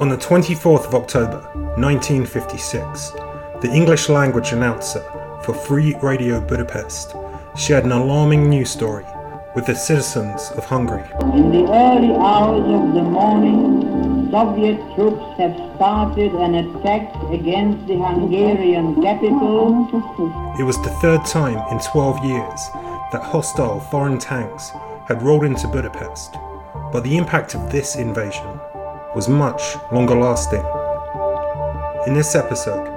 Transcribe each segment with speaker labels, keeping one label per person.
Speaker 1: On the 24th of October 1956, the English language announcer for Free Radio Budapest shared an alarming news story with the citizens of Hungary.
Speaker 2: In the early hours of the morning, Soviet troops have started an attack against the Hungarian capital.
Speaker 1: It was the third time in 12 years that hostile foreign tanks had rolled into Budapest, but the impact of this invasion was much longer lasting. In this episode,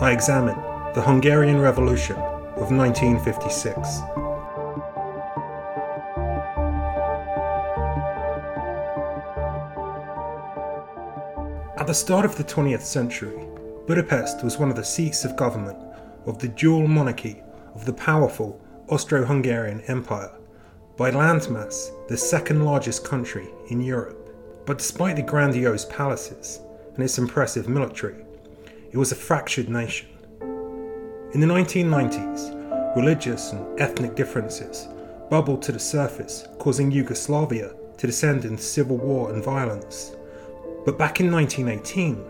Speaker 1: I examine the Hungarian Revolution of 1956. At the start of the 20th century, Budapest was one of the seats of government of the dual monarchy of the powerful Austro Hungarian Empire, by landmass the second largest country in Europe. But despite the grandiose palaces and its impressive military, it was a fractured nation. In the 1990s, religious and ethnic differences bubbled to the surface, causing Yugoslavia to descend into civil war and violence. But back in 1918,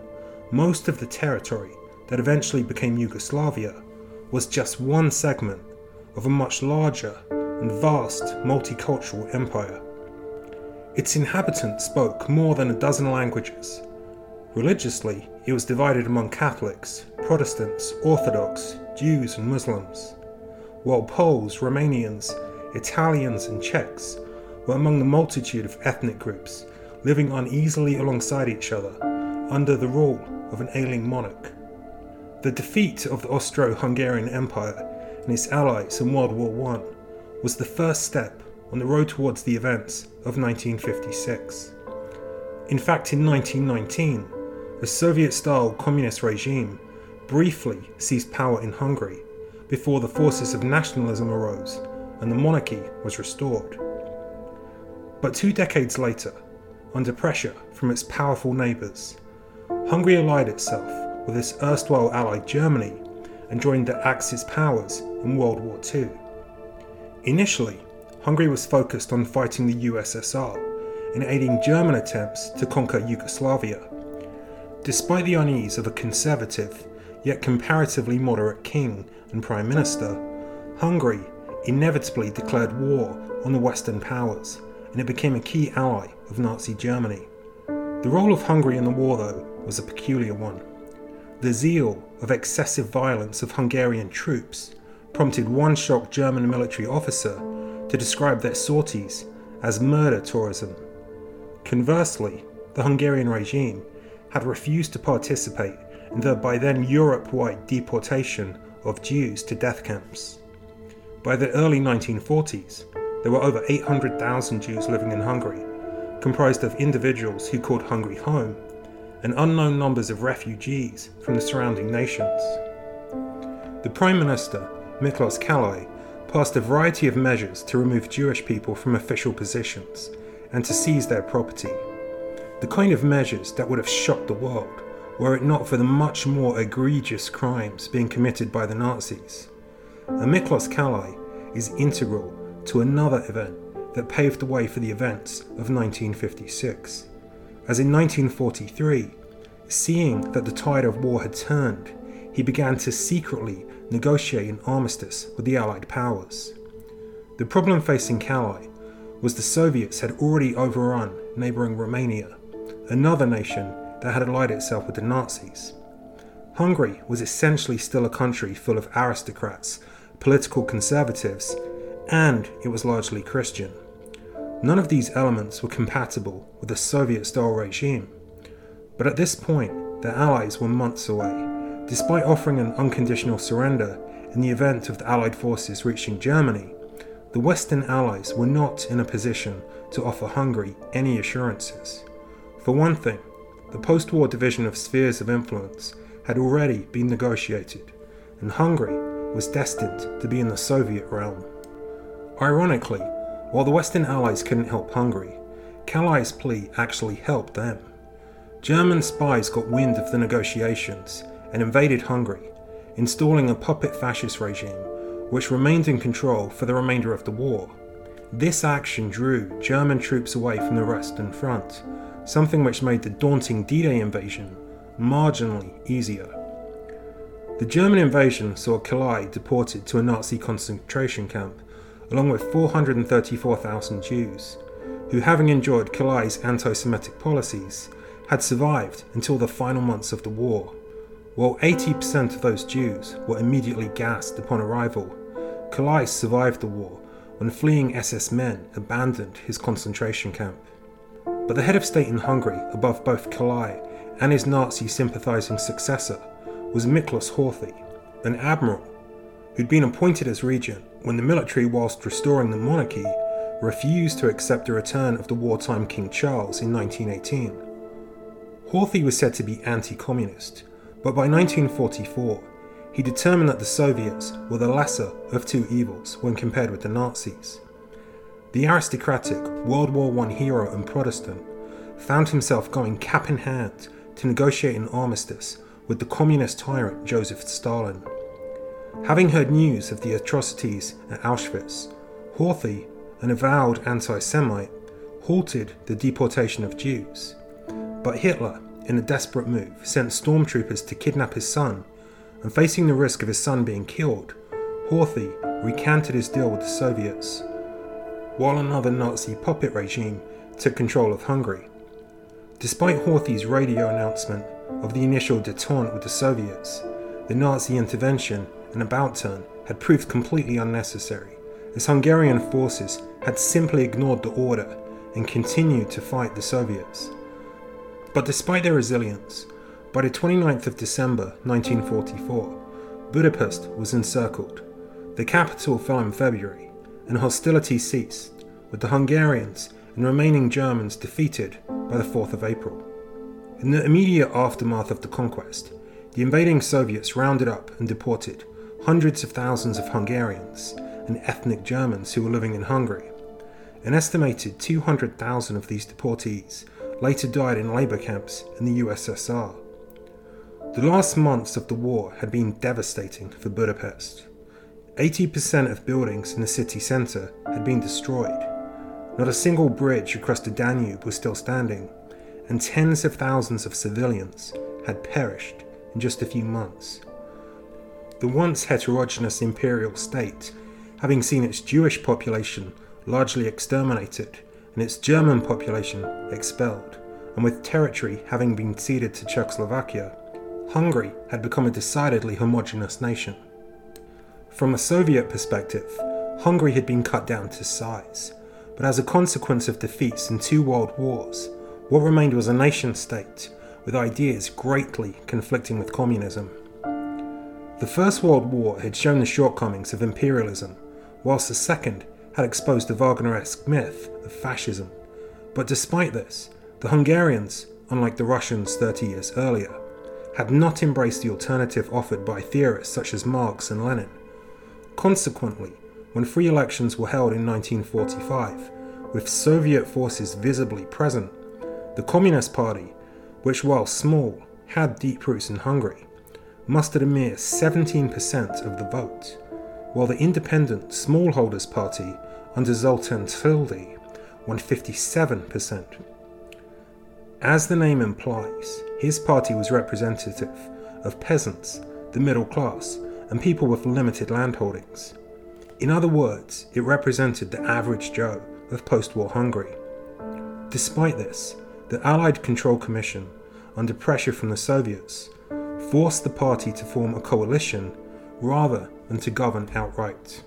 Speaker 1: most of the territory that eventually became Yugoslavia was just one segment of a much larger and vast multicultural empire. Its inhabitants spoke more than a dozen languages. Religiously, it was divided among Catholics, Protestants, Orthodox, Jews, and Muslims, while Poles, Romanians, Italians, and Czechs were among the multitude of ethnic groups living uneasily alongside each other under the rule of an ailing monarch. The defeat of the Austro Hungarian Empire and its allies in World War I was the first step on the road towards the events of 1956. In fact, in 1919, a Soviet style communist regime briefly seized power in Hungary before the forces of nationalism arose and the monarchy was restored. But two decades later, under pressure from its powerful neighbours, Hungary allied itself with its erstwhile ally Germany and joined the Axis powers in World War II. Initially, Hungary was focused on fighting the USSR and aiding German attempts to conquer Yugoslavia. Despite the unease of a conservative, yet comparatively moderate king and prime minister, Hungary inevitably declared war on the Western powers, and it became a key ally of Nazi Germany. The role of Hungary in the war, though, was a peculiar one. The zeal of excessive violence of Hungarian troops prompted one shocked German military officer to describe their sorties as murder tourism. Conversely, the Hungarian regime had refused to participate in the by then Europe wide deportation of Jews to death camps. By the early 1940s, there were over 800,000 Jews living in Hungary, comprised of individuals who called Hungary home and unknown numbers of refugees from the surrounding nations. The Prime Minister, Miklos Kállay, passed a variety of measures to remove Jewish people from official positions and to seize their property. The kind of measures that would have shocked the world were it not for the much more egregious crimes being committed by the Nazis. And Miklos Kállay is integral to another event that paved the way for the events of 1956. As in 1943, seeing that the tide of war had turned, he began to secretly negotiate an armistice with the Allied powers. The problem facing Kállay was the Soviets had already overrun neighbouring Romania, another nation that had allied itself with the Nazis. Hungary was essentially still a country full of aristocrats, political conservatives, and it was largely Christian. None of these elements were compatible with the Soviet style regime. But at this point, their allies were months away Despite offering an unconditional surrender in the event of the Allied forces reaching Germany, the Western Allies were not in a position to offer Hungary any assurances. For one thing, the post war division of spheres of influence had already been negotiated, and Hungary was destined to be in the Soviet realm. Ironically, while the Western Allies couldn't help Hungary, Kállay's plea actually helped them. German spies got wind of the negotiations and invaded Hungary, installing a puppet fascist regime which remained in control for the remainder of the war. This action drew German troops away from the Western Front something which made the daunting D Day invasion marginally easier. The German invasion saw Kállay deported to a Nazi concentration camp, along with 434,000 Jews, who, having enjoyed Kállay's anti Semitic policies, had survived until the final months of the war. While 80% of those Jews were immediately gassed upon arrival, Kállay survived the war when fleeing SS men abandoned his concentration camp. But the head of state in Hungary, above both Kállay and his Nazi sympathising successor, was Miklos Horthy, an admiral who'd been appointed as regent when the military, whilst restoring the monarchy, refused to accept the return of the wartime King Charles in 1918. Horthy was said to be anti communist, but by 1944, he determined that the Soviets were the lesser of two evils when compared with the Nazis. The aristocratic World War I hero and Protestant found himself going cap in hand to negotiate an armistice with the communist tyrant Joseph Stalin. Having heard news of the atrocities at Auschwitz, Horthy, an avowed anti Semite, halted the deportation of Jews. But Hitler, in a desperate move, sent stormtroopers to kidnap his son, and facing the risk of his son being killed, Horthy recanted his deal with the Soviets, while another Nazi puppet regime took control of Hungary. Despite Horthy's radio announcement of the initial detente with the Soviets, the Nazi intervention and about turn had proved completely unnecessary, as Hungarian forces had simply ignored the order and continued to fight the Soviets. But despite their resilience, by the 29th of December 1944, Budapest was encircled. The capital fell in February, and hostilities ceased, with the Hungarians and remaining Germans defeated by the 4th of April. In the immediate aftermath of the conquest, the invading Soviets rounded up and deported hundreds of thousands of Hungarians and ethnic Germans who were living in Hungary. An estimated 200,000 of these deportees later died in labour camps in the USSR. The last months of the war had been devastating for Budapest. 80% of buildings in the city centre had been destroyed. Not a single bridge across the Danube was still standing, and tens of thousands of civilians had perished in just a few months. The once heterogeneous imperial state, having seen its Jewish population largely exterminated and its German population expelled, and with territory having been ceded to Czechoslovakia, Hungary had become a decidedly homogeneous nation. From a Soviet perspective, Hungary had been cut down to size, but as a consequence of defeats in two world wars, what remained was a nation state with ideas greatly conflicting with communism. The First World War had shown the shortcomings of imperialism, whilst the Second had exposed the Wagneresque myth of fascism. But despite this, the Hungarians, unlike the Russians 30 years earlier, had not embraced the alternative offered by theorists such as Marx and Lenin. Consequently, when free elections were held in 1945, with Soviet forces visibly present, the Communist Party, which while small had deep roots in Hungary, mustered a mere 17% of the vote, while the independent Smallholders Party under Zoltan Tildy won 57%. As the name implies, his party was representative of peasants, the middle class, and people with limited landholdings. In other words, it represented the average Joe of post war Hungary. Despite this, the Allied Control Commission, under pressure from the Soviets, forced the party to form a coalition rather than to govern outright.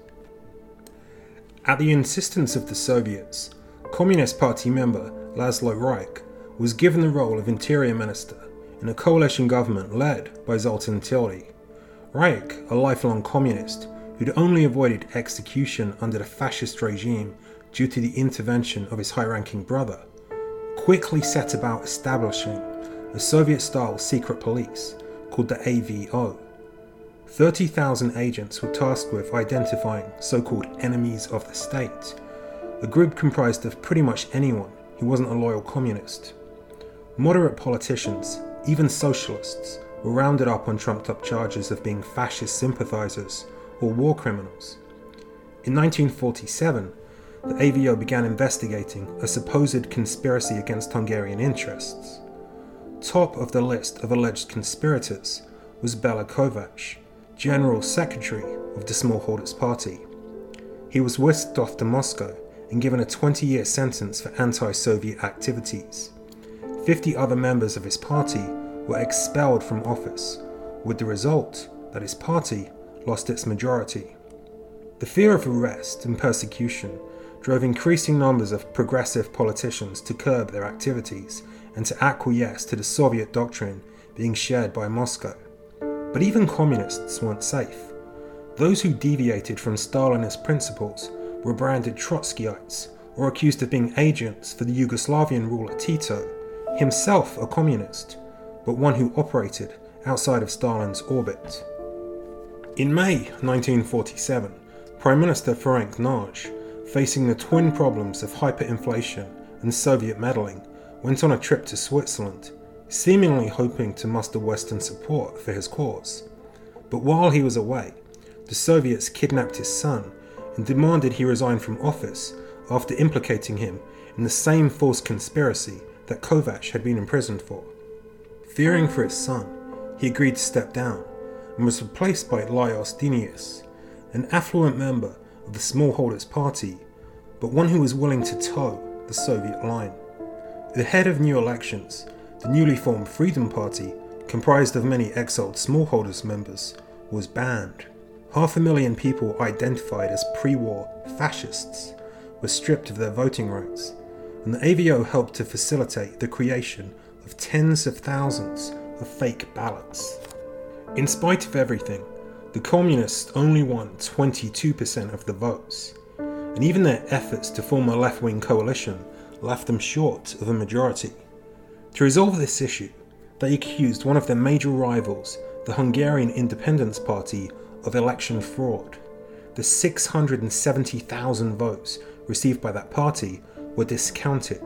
Speaker 1: At the insistence of the Soviets, Communist Party member Laszlo Rajk was given the role of interior minister in a coalition government led by Zoltan Tildy. Rajk, a lifelong communist who'd only avoided execution under the fascist regime due to the intervention of his high ranking brother, quickly set about establishing a Soviet style secret police called the AVO. 30,000 agents were tasked with identifying so called enemies of the state, a group comprised of pretty much anyone who wasn't a loyal communist. Moderate politicians, even socialists, were rounded up on trumped up charges of being fascist sympathizers or war criminals. In 1947, the AVO began investigating a supposed conspiracy against Hungarian interests. Top of the list of alleged conspirators was Bela Kovács, General Secretary of the Smallholders Party. He was whisked off to Moscow and given a 20 year sentence for anti Soviet activities. 50 other members of his party were expelled from office, with the result that his party lost its majority. The fear of arrest and persecution drove increasing numbers of progressive politicians to curb their activities and to acquiesce to the Soviet doctrine being shared by Moscow. But even communists weren't safe. Those who deviated from Stalinist principles were branded Trotskyites or accused of being agents for the Yugoslavian ruler Tito, himself a communist, but one who operated outside of Stalin's orbit. In May 1947, Prime Minister Ferenc Nagy, facing the twin problems of hyperinflation and Soviet meddling, went on a trip to Switzerland, seemingly hoping to muster Western support for his cause. But while he was away, the Soviets kidnapped his son and demanded he resign from office after implicating him in the same false conspiracy that Kovács had been imprisoned for. Fearing for his son, he agreed to step down and was replaced by Lajos Dinnyés, an affluent member of the Smallholders Party, but one who was willing to toe the Soviet line. The head of new elections, the newly formed Freedom Party, comprised of many exiled smallholders members, was banned. Half a million people identified as pre war fascists were stripped of their voting rights, and the AVO helped to facilitate the creation of tens of thousands of fake ballots. In spite of everything, the Communists only won 22% of the votes, and even their efforts to form a left wing coalition left them short of a majority. To resolve this issue, they accused one of their major rivals, the Hungarian Independence Party, of election fraud. The 670,000 votes received by that party were discounted,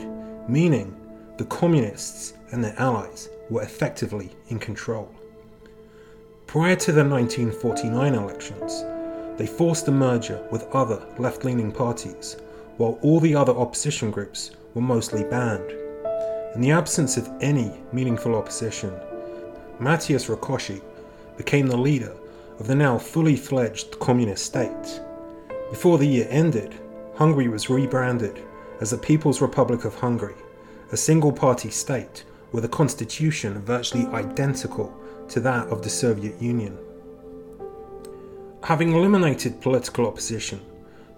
Speaker 1: meaning the Communists and their allies were effectively in control. Prior to the 1949 elections, they forced a merger with other left leaning parties, while all the other opposition groups were mostly banned. In the absence of any meaningful opposition, Matthias Rákosi became the leader of the now fully fledged communist state. Before the year ended, Hungary was rebranded as the People's Republic of Hungary, a single party state with a constitution virtually identical to that of the Soviet Union. Having eliminated political opposition,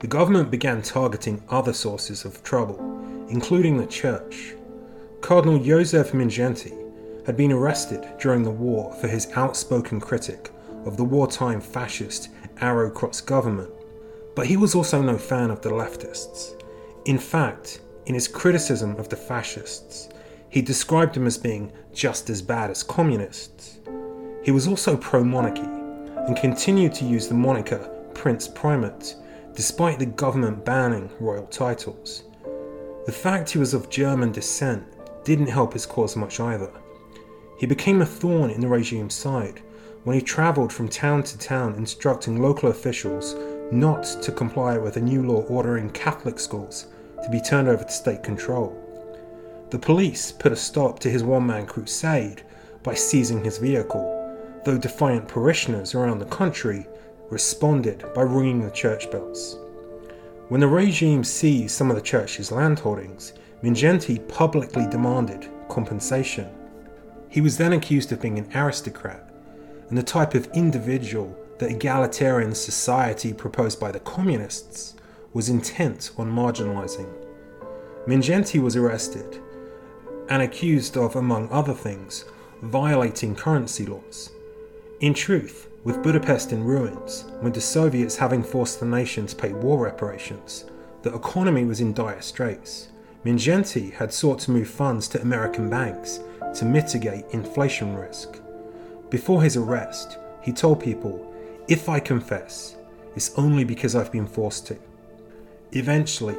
Speaker 1: the government began targeting other sources of trouble, including the church. Cardinal Joseph Mindszenty had been arrested during the war for his outspoken critic of the wartime fascist Arrow Cross government, but he was also no fan of the leftists. In fact, in his criticism of the fascists, he described them as being just as bad as communists. He was also pro monarchy and continued to use the moniker Prince Primate despite the government banning royal titles. The fact he was of German descent didn't help his cause much either. He became a thorn in the regime's side when he travelled from town to town instructing local officials not to comply with a new law ordering Catholic schools to be turned over to state control. The police put a stop to his one man crusade by seizing his vehicle, though defiant parishioners around the country responded by ringing the church bells. When the regime seized some of the church's landholdings, Mindszenty publicly demanded compensation. He was then accused of being an aristocrat and the type of individual the egalitarian society proposed by the communists was intent on marginalizing. Mindszenty was arrested and accused of, among other things, violating currency laws. In truth, with Budapest in ruins, with the Soviets having forced the nation to pay war reparations, the economy was in dire straits. Mindszenty had sought to move funds to American banks to mitigate inflation risk. Before his arrest, he told people, If I confess, it's only because I've been forced to. Eventually,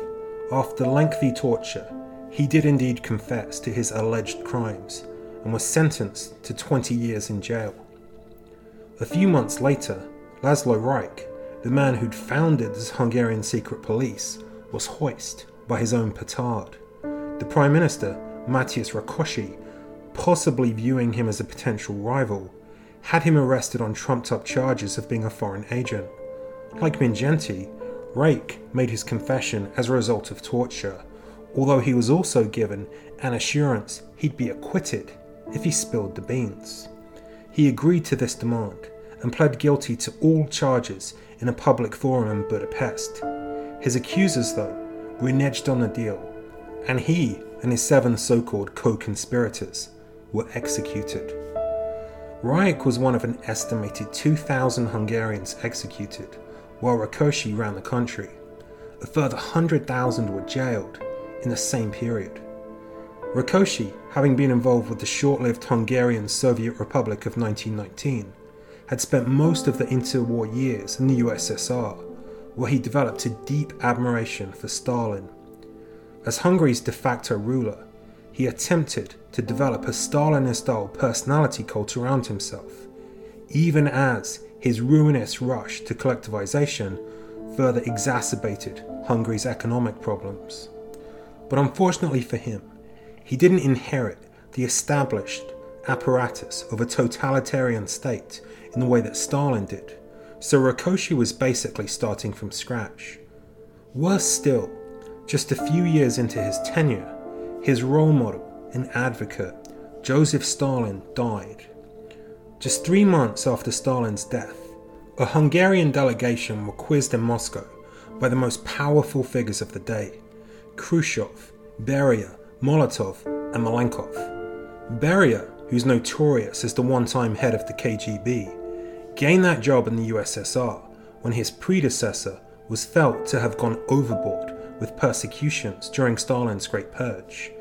Speaker 1: after lengthy torture, he did indeed confess to his alleged crimes and was sentenced to 20 years in jail. A few months later, Laszlo Rajk, the man who'd founded the Hungarian secret police, was hoist by his own petard. The Prime Minister, Matthias Rákosi, possibly viewing him as a potential rival, had him arrested on trumped up charges of being a foreign agent. Like Mindszenty, Rajk made his confession as a result of torture, although he was also given an assurance he'd be acquitted if he spilled the beans. He agreed to this demand and pled guilty to all charges in a public forum in Budapest. His accusers, though, reneged on the deal, and he and his seven so called co conspirators were executed. Rajk was one of an estimated 2,000 Hungarians executed, while Rákosi ran the country. A further 100,000 were jailed in the same period. Rákosi, having been involved with the short lived Hungarian Soviet Republic of 1919, had spent most of the interwar years in the USSR, where he developed a deep admiration for Stalin. As Hungary's de facto ruler, he attempted to develop a Stalinist style personality cult around himself, even as his ruinous rush to collectivization further exacerbated Hungary's economic problems. But unfortunately for him, he didn't inherit the established apparatus of a totalitarian state in the way that Stalin did, so Rákosi was basically starting from scratch. Worse still, just a few years into his tenure, his role model and advocate, Joseph Stalin, died. Just three months after Stalin's death, a Hungarian delegation were quizzed in Moscow by the most powerful figures of the day Khrushchev, Beria, Molotov, and Malenkov. Beria, who's notorious as the one time head of the KGB, gained that job in the USSR when his predecessor was felt to have gone overboard with persecutions during Stalin's Great Purge.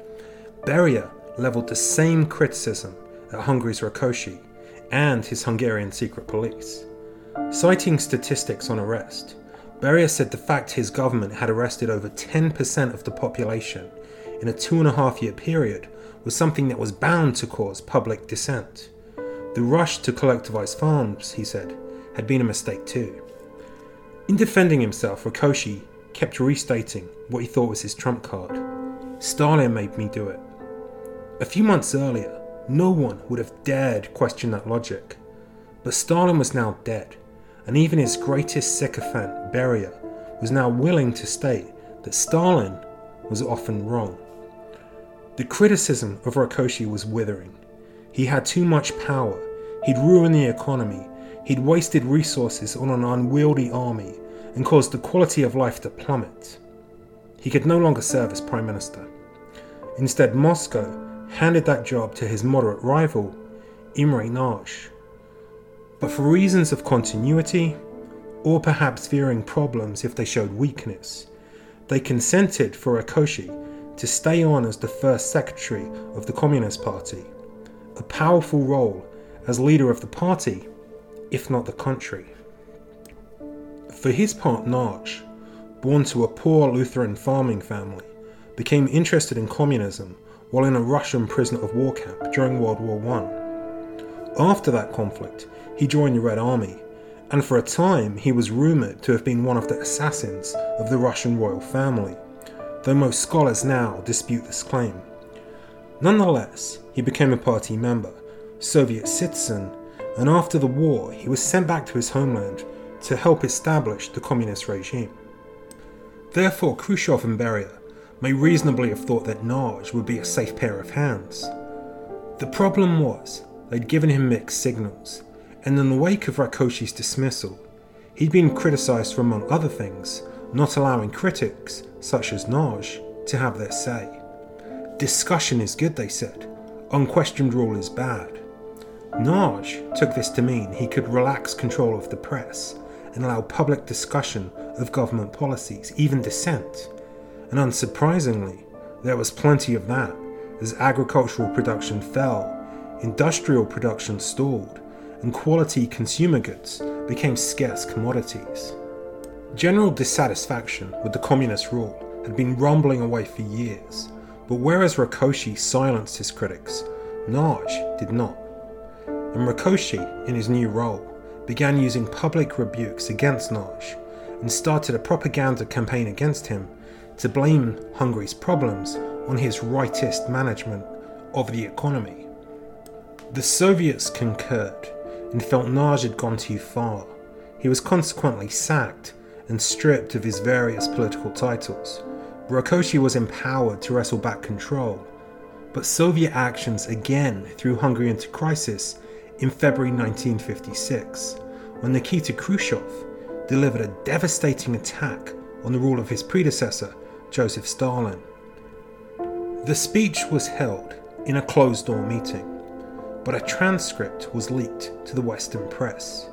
Speaker 1: Beria leveled the same criticism at Hungary's Rákosi and his Hungarian secret police. Citing statistics on arrest, Beria said the fact his government had arrested over 10% of the population in a two and a half year period was something that was bound to cause public dissent. The rush to collectivize farms, he said, had been a mistake too. In defending himself, Rákosi kept restating what he thought was his trump card. Stalin made me do it. A few months earlier, no one would have dared question that logic. But Stalin was now dead, and even his greatest sycophant, Beria, was now willing to state that Stalin was often wrong. The criticism of Rákosi was withering. He had too much power, he'd ruined the economy, he'd wasted resources on an unwieldy army, and caused the quality of life to plummet. He could no longer serve as Prime Minister. Instead, Moscow handed that job to his moderate rival, Imre Nagy. But for reasons of continuity, or perhaps fearing problems if they showed weakness, they consented for Rákosi to stay on as the first secretary of the Communist Party a powerful role as leader of the party, if not the country. For his part, Nagy, born to a poor Lutheran farming family, became interested in communism while in a Russian prisoner of war camp during World War I. After that conflict, he joined the Red Army, and for a time he was rumoured to have been one of the assassins of the Russian royal family, though most scholars now dispute this claim. Nonetheless, he became a party member, Soviet citizen, and after the war, he was sent back to his homeland to help establish the communist regime. Therefore, Khrushchev and Beria may reasonably have thought that Nagy would be a safe pair of hands. The problem was, they'd given him mixed signals, and in the wake of Rákosi's dismissal, he'd been criticised for, among other things, not allowing critics, such as Nagy, to have their say. Discussion is good, they said, unquestioned rule is bad. Nagy took this to mean he could relax control of the press and allow public discussion of government policies, even dissent. And unsurprisingly, there was plenty of that, as agricultural production fell, industrial production stalled, and quality consumer goods became scarce commodities. General dissatisfaction with the communist rule had been rumbling away for years, but whereas Rákosi silenced his critics, Nagy did not. And Rákosi, in his new role, began using public rebukes against Nagy and started a propaganda campaign against him to blame Hungary's problems on his rightist management of the economy. The Soviets concurred and felt Nagy had gone too far. He was consequently sacked and stripped of his various political titles. Rákosi was empowered to wrestle back control, but Soviet actions again threw Hungary into crisis in February 1956, when Nikita Khrushchev delivered a devastating attack on the rule of his predecessor, Joseph Stalin. The speech was held in a closed door meeting, but a transcript was leaked to the Western press.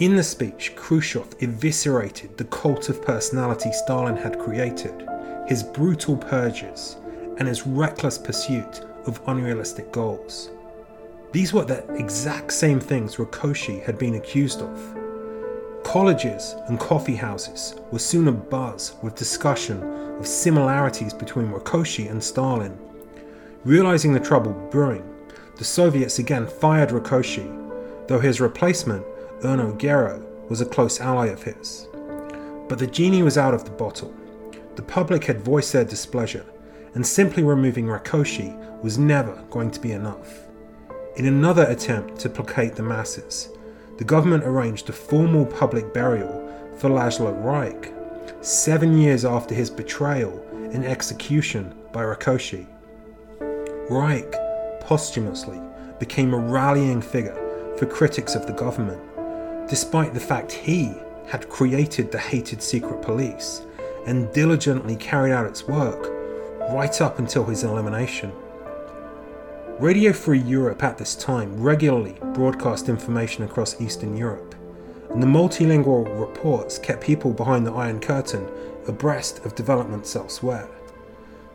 Speaker 1: In the speech, Khrushchev eviscerated the cult of personality Stalin had created, his brutal purges, and his reckless pursuit of unrealistic goals. These were the exact same things Rákosi had been accused of. Colleges and coffee houses were soon abuzz with discussion of similarities between Rákosi and Stalin. Realizing the trouble brewing, the Soviets again fired Rákosi, though his replacement, Erno Gero, was a close ally of his. But the genie was out of the bottle. The public had voiced their displeasure, and simply removing Rákosi was never going to be enough. In another attempt to placate the masses, the government arranged a formal public burial for Laszlo Rajk, seven years after his betrayal and execution by Rákosi. Rajk, posthumously became a rallying figure for critics of the government, despite the fact he had created the hated secret police and diligently carried out its work right up until his elimination. Radio Free Europe at this time regularly broadcast information across Eastern Europe, and the multilingual reports kept people behind the Iron Curtain abreast of developments elsewhere.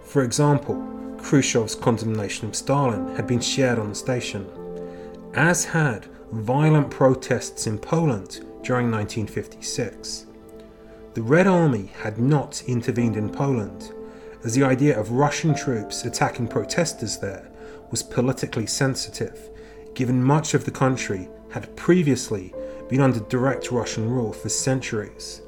Speaker 1: For example, Khrushchev's condemnation of Stalin had been shared on the station, as had violent protests in Poland during 1956. The Red Army had not intervened in Poland, as the idea of Russian troops attacking protesters there was politically sensitive, given much of the country had previously been under direct Russian rule for centuries.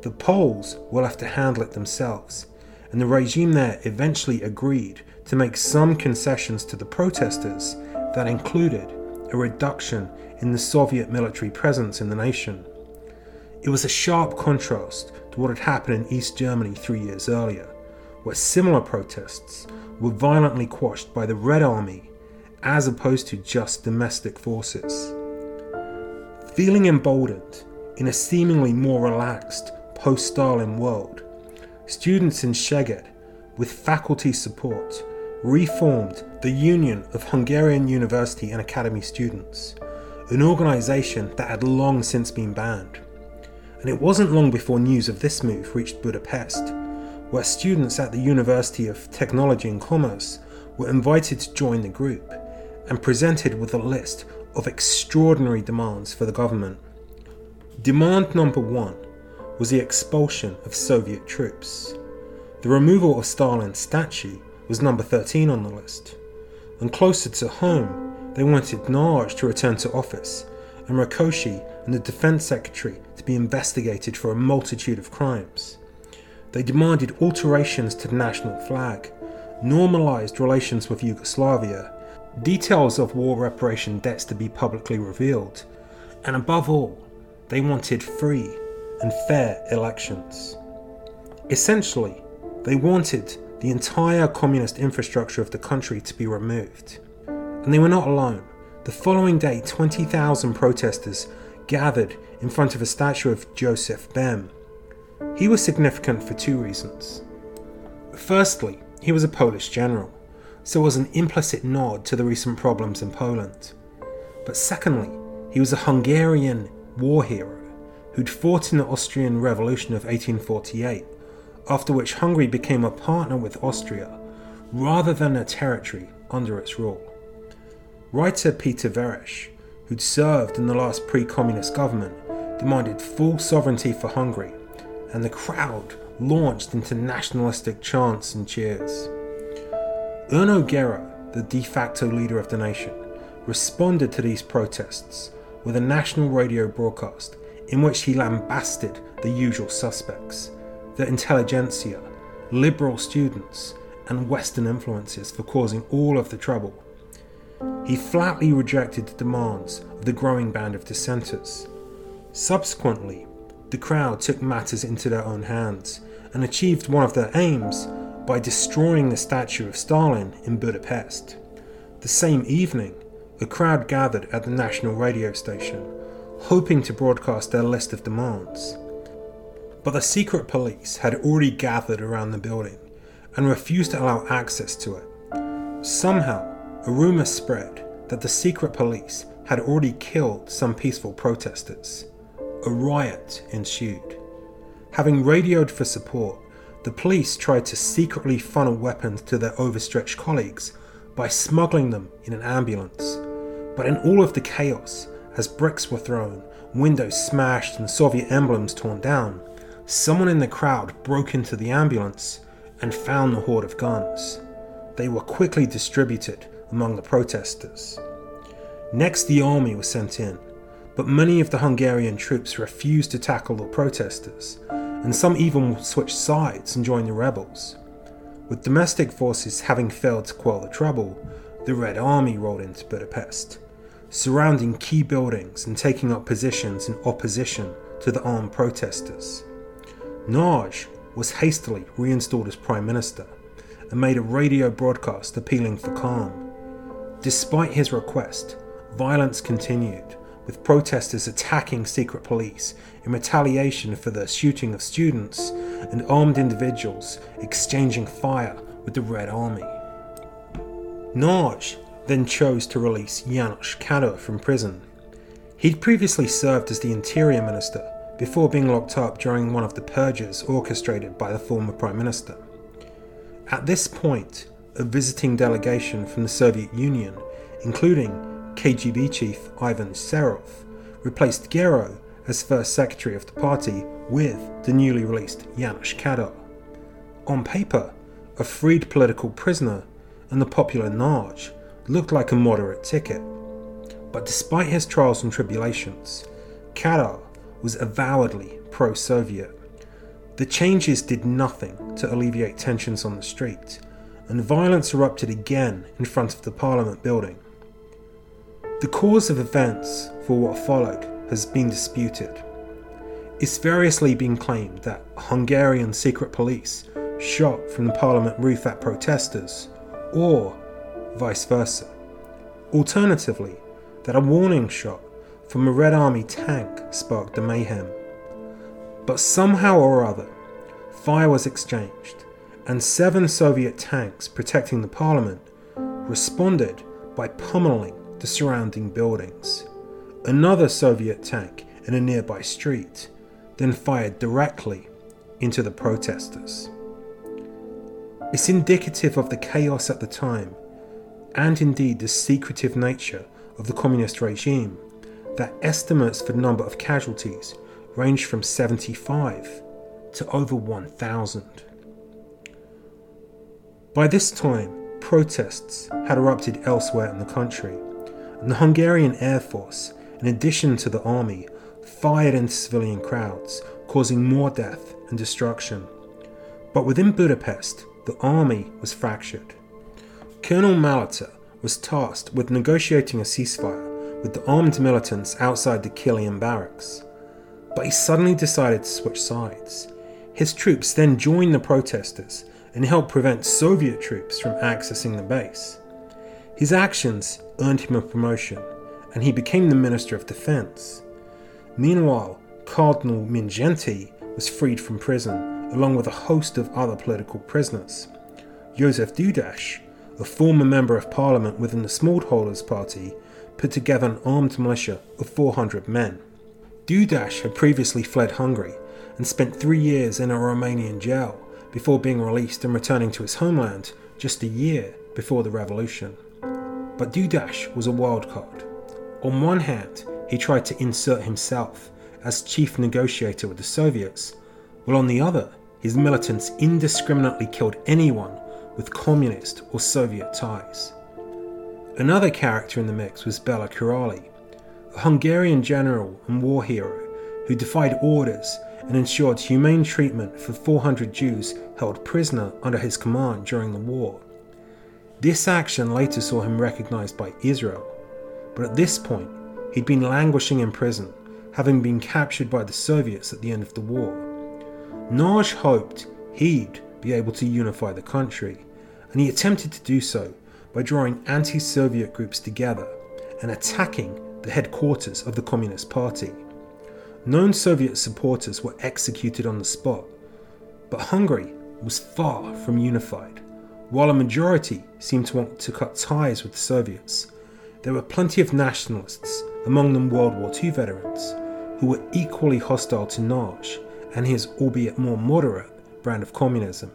Speaker 1: The Poles were left to handle it themselves, and the regime there eventually agreed to make some concessions to the protesters that included a reduction in the Soviet military presence in the nation. It was a sharp contrast to what had happened in East Germany three years earlier, where similar protests were violently quashed by the Red Army as opposed to just domestic forces. Feeling emboldened in a seemingly more relaxed post Stalin world, students in Szeged, with faculty support, reformed the Union of Hungarian University and Academy Students, an organisation that had long since been banned. And it wasn't long before news of this move reached Budapest where students at the University of Technology and Commerce were invited to join the group and presented with a list of extraordinary demands for the government. Demand number one was the expulsion of Soviet troops. The removal of Stalin's statue was number 13 on the list. And closer to home, they wanted Nagy to return to office and Rákosi and the Defense Secretary to be investigated for a multitude of crimes. They demanded alterations to the national flag, normalised relations with Yugoslavia, details of war reparation debts to be publicly revealed, and above all, they wanted free and fair elections. Essentially, they wanted the entire communist infrastructure of the country to be removed. And they were not alone. The following day, 20,000 protesters gathered in front of a statue of Joseph Bem, he was significant for two reasons. Firstly, he was a Polish general, so was an implicit nod to the recent problems in Poland. But secondly, he was a Hungarian war hero who'd fought in the Austrian Revolution of 1848, after which Hungary became a partner with Austria rather than a territory under its rule. Writer Peter Veres, who'd served in the last pre communist government, demanded full sovereignty for Hungary and the crowd launched into nationalistic chants and cheers. Erno Gero, the de facto leader of the nation, responded to these protests with a national radio broadcast in which he lambasted the usual suspects, the intelligentsia, liberal students, and Western influences for causing all of the trouble. He flatly rejected the demands of the growing band of dissenters. Subsequently, the crowd took matters into their own hands and achieved one of their aims by destroying the statue of Stalin in Budapest. The same evening, a crowd gathered at the national radio station, hoping to broadcast their list of demands. But the secret police had already gathered around the building and refused to allow access to it. Somehow, a rumour spread that the secret police had already killed some peaceful protesters. A riot ensued. Having radioed for support, the police tried to secretly funnel weapons to their overstretched colleagues by smuggling them in an ambulance. But in all of the chaos, as bricks were thrown, windows smashed, and Soviet emblems torn down, someone in the crowd broke into the ambulance and found the hoard of guns. They were quickly distributed among the protesters. Next, the army was sent in, but many of the Hungarian troops refused to tackle the protesters, and some even switched sides and joined the rebels. With domestic forces having failed to quell the trouble, the Red Army rolled into Budapest, surrounding key buildings and taking up positions in opposition to the armed protesters. Nagy was hastily reinstalled as Prime Minister and made a radio broadcast appealing for calm. Despite his request, violence continued, with protesters attacking secret police in retaliation for the shooting of students and armed individuals exchanging fire with the Red Army. Nagy then chose to release Janos Kadar from prison. He'd previously served as the Interior Minister before being locked up during one of the purges orchestrated by the former Prime Minister. At this point, a visiting delegation from the Soviet Union, including KGB chief Ivan Serov, replaced Gero as first secretary of the party with the newly released Janos Kadar. On paper, a freed political prisoner and the popular Nagy looked like a moderate ticket. But despite his trials and tribulations, Kadar was avowedly pro Soviet. The changes did nothing to alleviate tensions on the street, and violence erupted again in front of the Parliament building. The cause of events for what followed has been disputed. It's variously been claimed that Hungarian secret police shot from the Parliament roof at protesters, or vice versa. Alternatively, that a warning shot from a Red Army tank sparked the mayhem. But somehow or other, fire was exchanged, and seven Soviet tanks protecting the parliament responded by pummeling the surrounding buildings. Another Soviet tank in a nearby street then fired directly into the protesters. It's indicative of the chaos at the time, and indeed the secretive nature of the communist regime, that estimates for the number of casualties range from 75 to over 1,000. By this time, protests had erupted elsewhere in the country, and the Hungarian Air Force, in addition to the army, fired into civilian crowds, causing more death and destruction. But within Budapest, the army was fractured. Colonel Maléter was tasked with negotiating a ceasefire with the armed militants outside the Kilian barracks. But he suddenly decided to switch sides. His troops then joined the protesters and helped prevent Soviet troops from accessing the base. His actions earned him a promotion, and he became the Minister of Defense. Meanwhile, Cardinal Mindszenty was freed from prison, along with a host of other political prisoners. Joseph Dudas, a former member of parliament within the Smallholders Party, put together an armed militia of 400 men. Dudash had previously fled Hungary and spent three years in a Romanian jail before being released and returning to his homeland just a year before the revolution. But Dudash was a wild card. On one hand, he tried to insert himself as chief negotiator with the Soviets, while on the other, his militants indiscriminately killed anyone with communist or Soviet ties. Another character in the mix was Bela Kiraly, a Hungarian general and war hero who defied orders and ensured humane treatment for 400 Jews held prisoner under his command during the war. This action later saw him recognized by Israel, but at this point, he'd been languishing in prison, having been captured by the Soviets at the end of the war. Nagy hoped he'd be able to unify the country, and he attempted to do so by drawing anti Soviet groups together and attacking the headquarters of the Communist Party. Known Soviet supporters were executed on the spot, but Hungary was far from unified. While a majority seemed to want to cut ties with the Soviets, there were plenty of nationalists, among them World War II veterans, who were equally hostile to Nagy and his albeit more moderate brand of communism.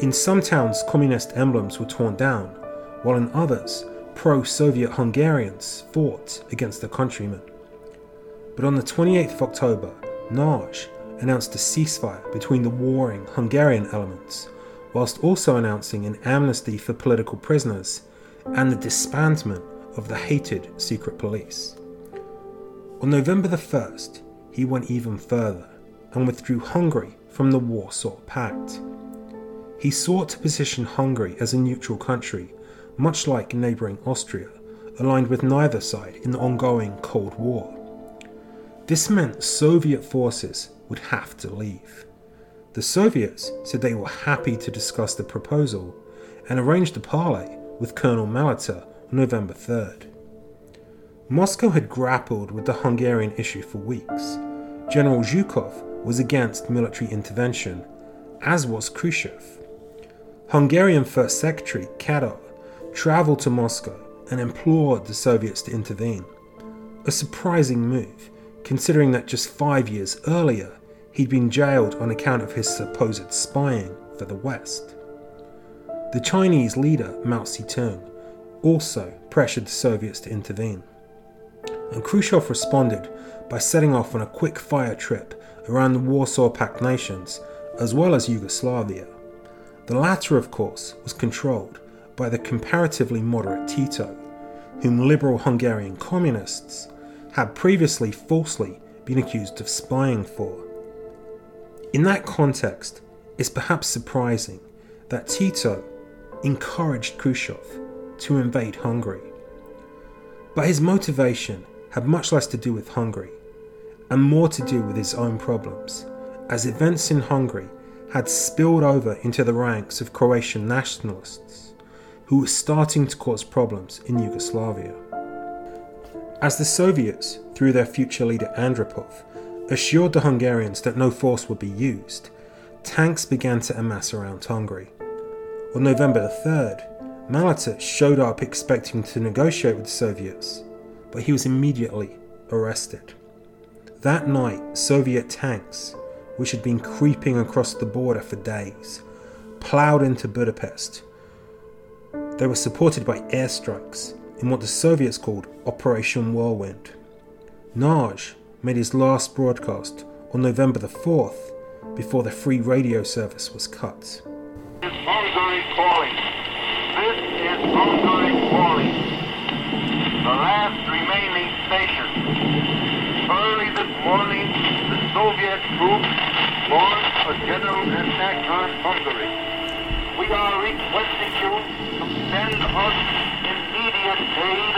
Speaker 1: In some towns, communist emblems were torn down, while in others, pro Soviet Hungarians fought against their countrymen. But on the 28th of October, Nagy announced a ceasefire between the warring Hungarian elements, whilst also announcing an amnesty for political prisoners and the disbandment of the hated secret police. On November the 1st, he went even further and withdrew Hungary from the Warsaw Pact. He sought to position Hungary as a neutral country, much like neighbouring Austria, aligned with neither side in the ongoing Cold War. This meant Soviet forces would have to leave. The Soviets said they were happy to discuss the proposal and arranged a parley with Colonel Maléter on November 3rd. Moscow had grappled with the Hungarian issue for weeks. General Zhukov was against military intervention, as was Khrushchev. Hungarian First Secretary Kadar travelled to Moscow and implored the Soviets to intervene. A surprising move, considering that just five years earlier he'd been jailed on account of his supposed spying for the West. The Chinese leader Mao Zedong also pressured the Soviets to intervene. And Khrushchev responded by setting off on a quick fire trip around the Warsaw Pact nations, as well as Yugoslavia. The latter, of course, was controlled by the comparatively moderate Tito, whom liberal Hungarian communists had previously falsely been accused of spying for. In that context, it's perhaps surprising that Tito encouraged Khrushchev to invade Hungary. But his motivation had much less to do with Hungary and more to do with his own problems, as events in Hungary had spilled over into the ranks of Croatian nationalists, who were starting to cause problems in Yugoslavia. As the Soviets, through their future leader Andropov, assured the Hungarians that no force would be used, tanks began to amass around Hungary. On November the 3rd, Maléter showed up expecting to negotiate with the Soviets, but he was immediately arrested. That night, Soviet tanks, which had been creeping across the border for days, ploughed into Budapest. They were supported by airstrikes in what the Soviets called Operation Whirlwind. Nagy made his last broadcast on November the 4th before the free radio service was cut.
Speaker 3: Hungary calling. This is Hungary calling. The last remaining station Early this morning, the Soviet troops launched a general attack on Hungary. Are requesting you to send us immediate aid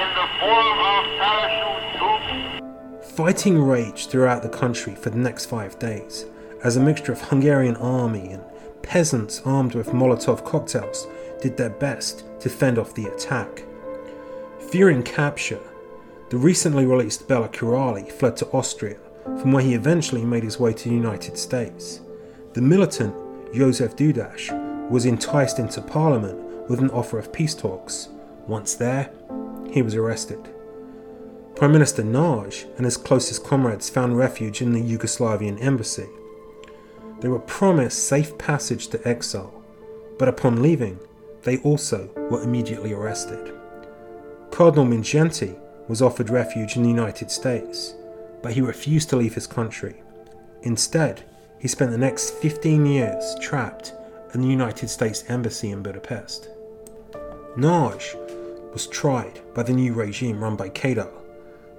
Speaker 3: in the form of parachute troops.
Speaker 1: Fighting raged throughout the country for the next five days, as a mixture of Hungarian army and peasants armed with Molotov cocktails did their best to fend off the attack. Fearing capture, the recently released Bela Kiraly fled to Austria, from where he eventually made his way to the United States. The militant Joseph Dudas was enticed into parliament with an offer of peace talks. Once there, he was arrested. Prime Minister Nagy and his closest comrades found refuge in the Yugoslavian embassy. They were promised safe passage to exile, but upon leaving, they also were immediately arrested. Cardinal Mindszenty was offered refuge in the United States, but he refused to leave his country. Instead, he spent the next 15 years trapped in the United States Embassy in Budapest. Nagy was tried by the new regime run by Kadar,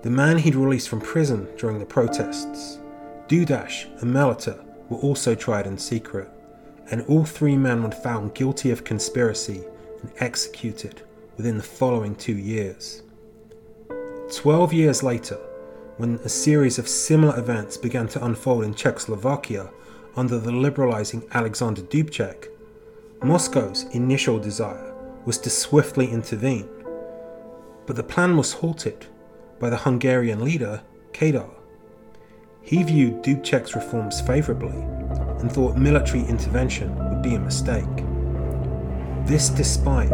Speaker 1: the man he'd released from prison during the protests. Dudas and Maléter were also tried in secret, and all three men were found guilty of conspiracy and executed within the following two years. Twelve years later, when a series of similar events began to unfold in Czechoslovakia under the liberalizing Alexander Dubček, Moscow's initial desire was to swiftly intervene. But the plan was halted by the Hungarian leader, Kadar. He viewed Dubček's reforms favorably and thought military intervention would be a mistake. This despite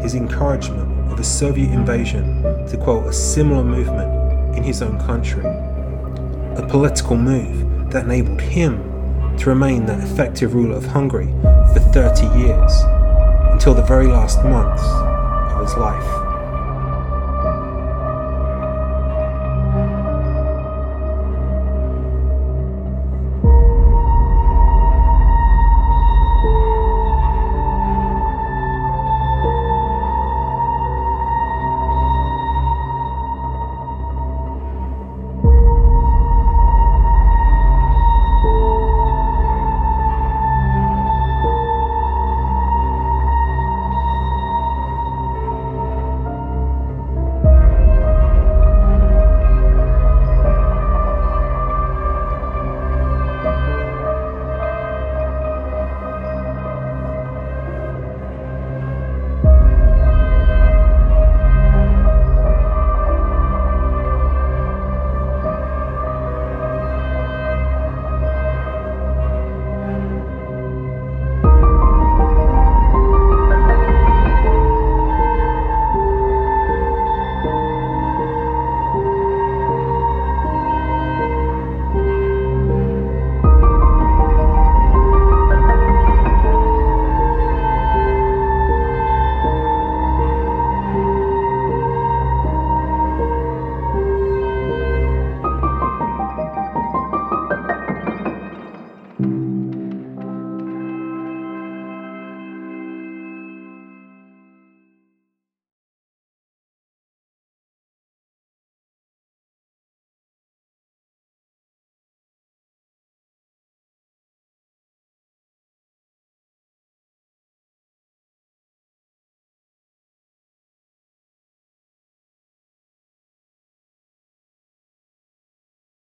Speaker 1: his encouragement of a Soviet invasion to quote a similar movement in his own country. A political move that enabled him to remain the effective ruler of Hungary for 30 years until the very last months of his life.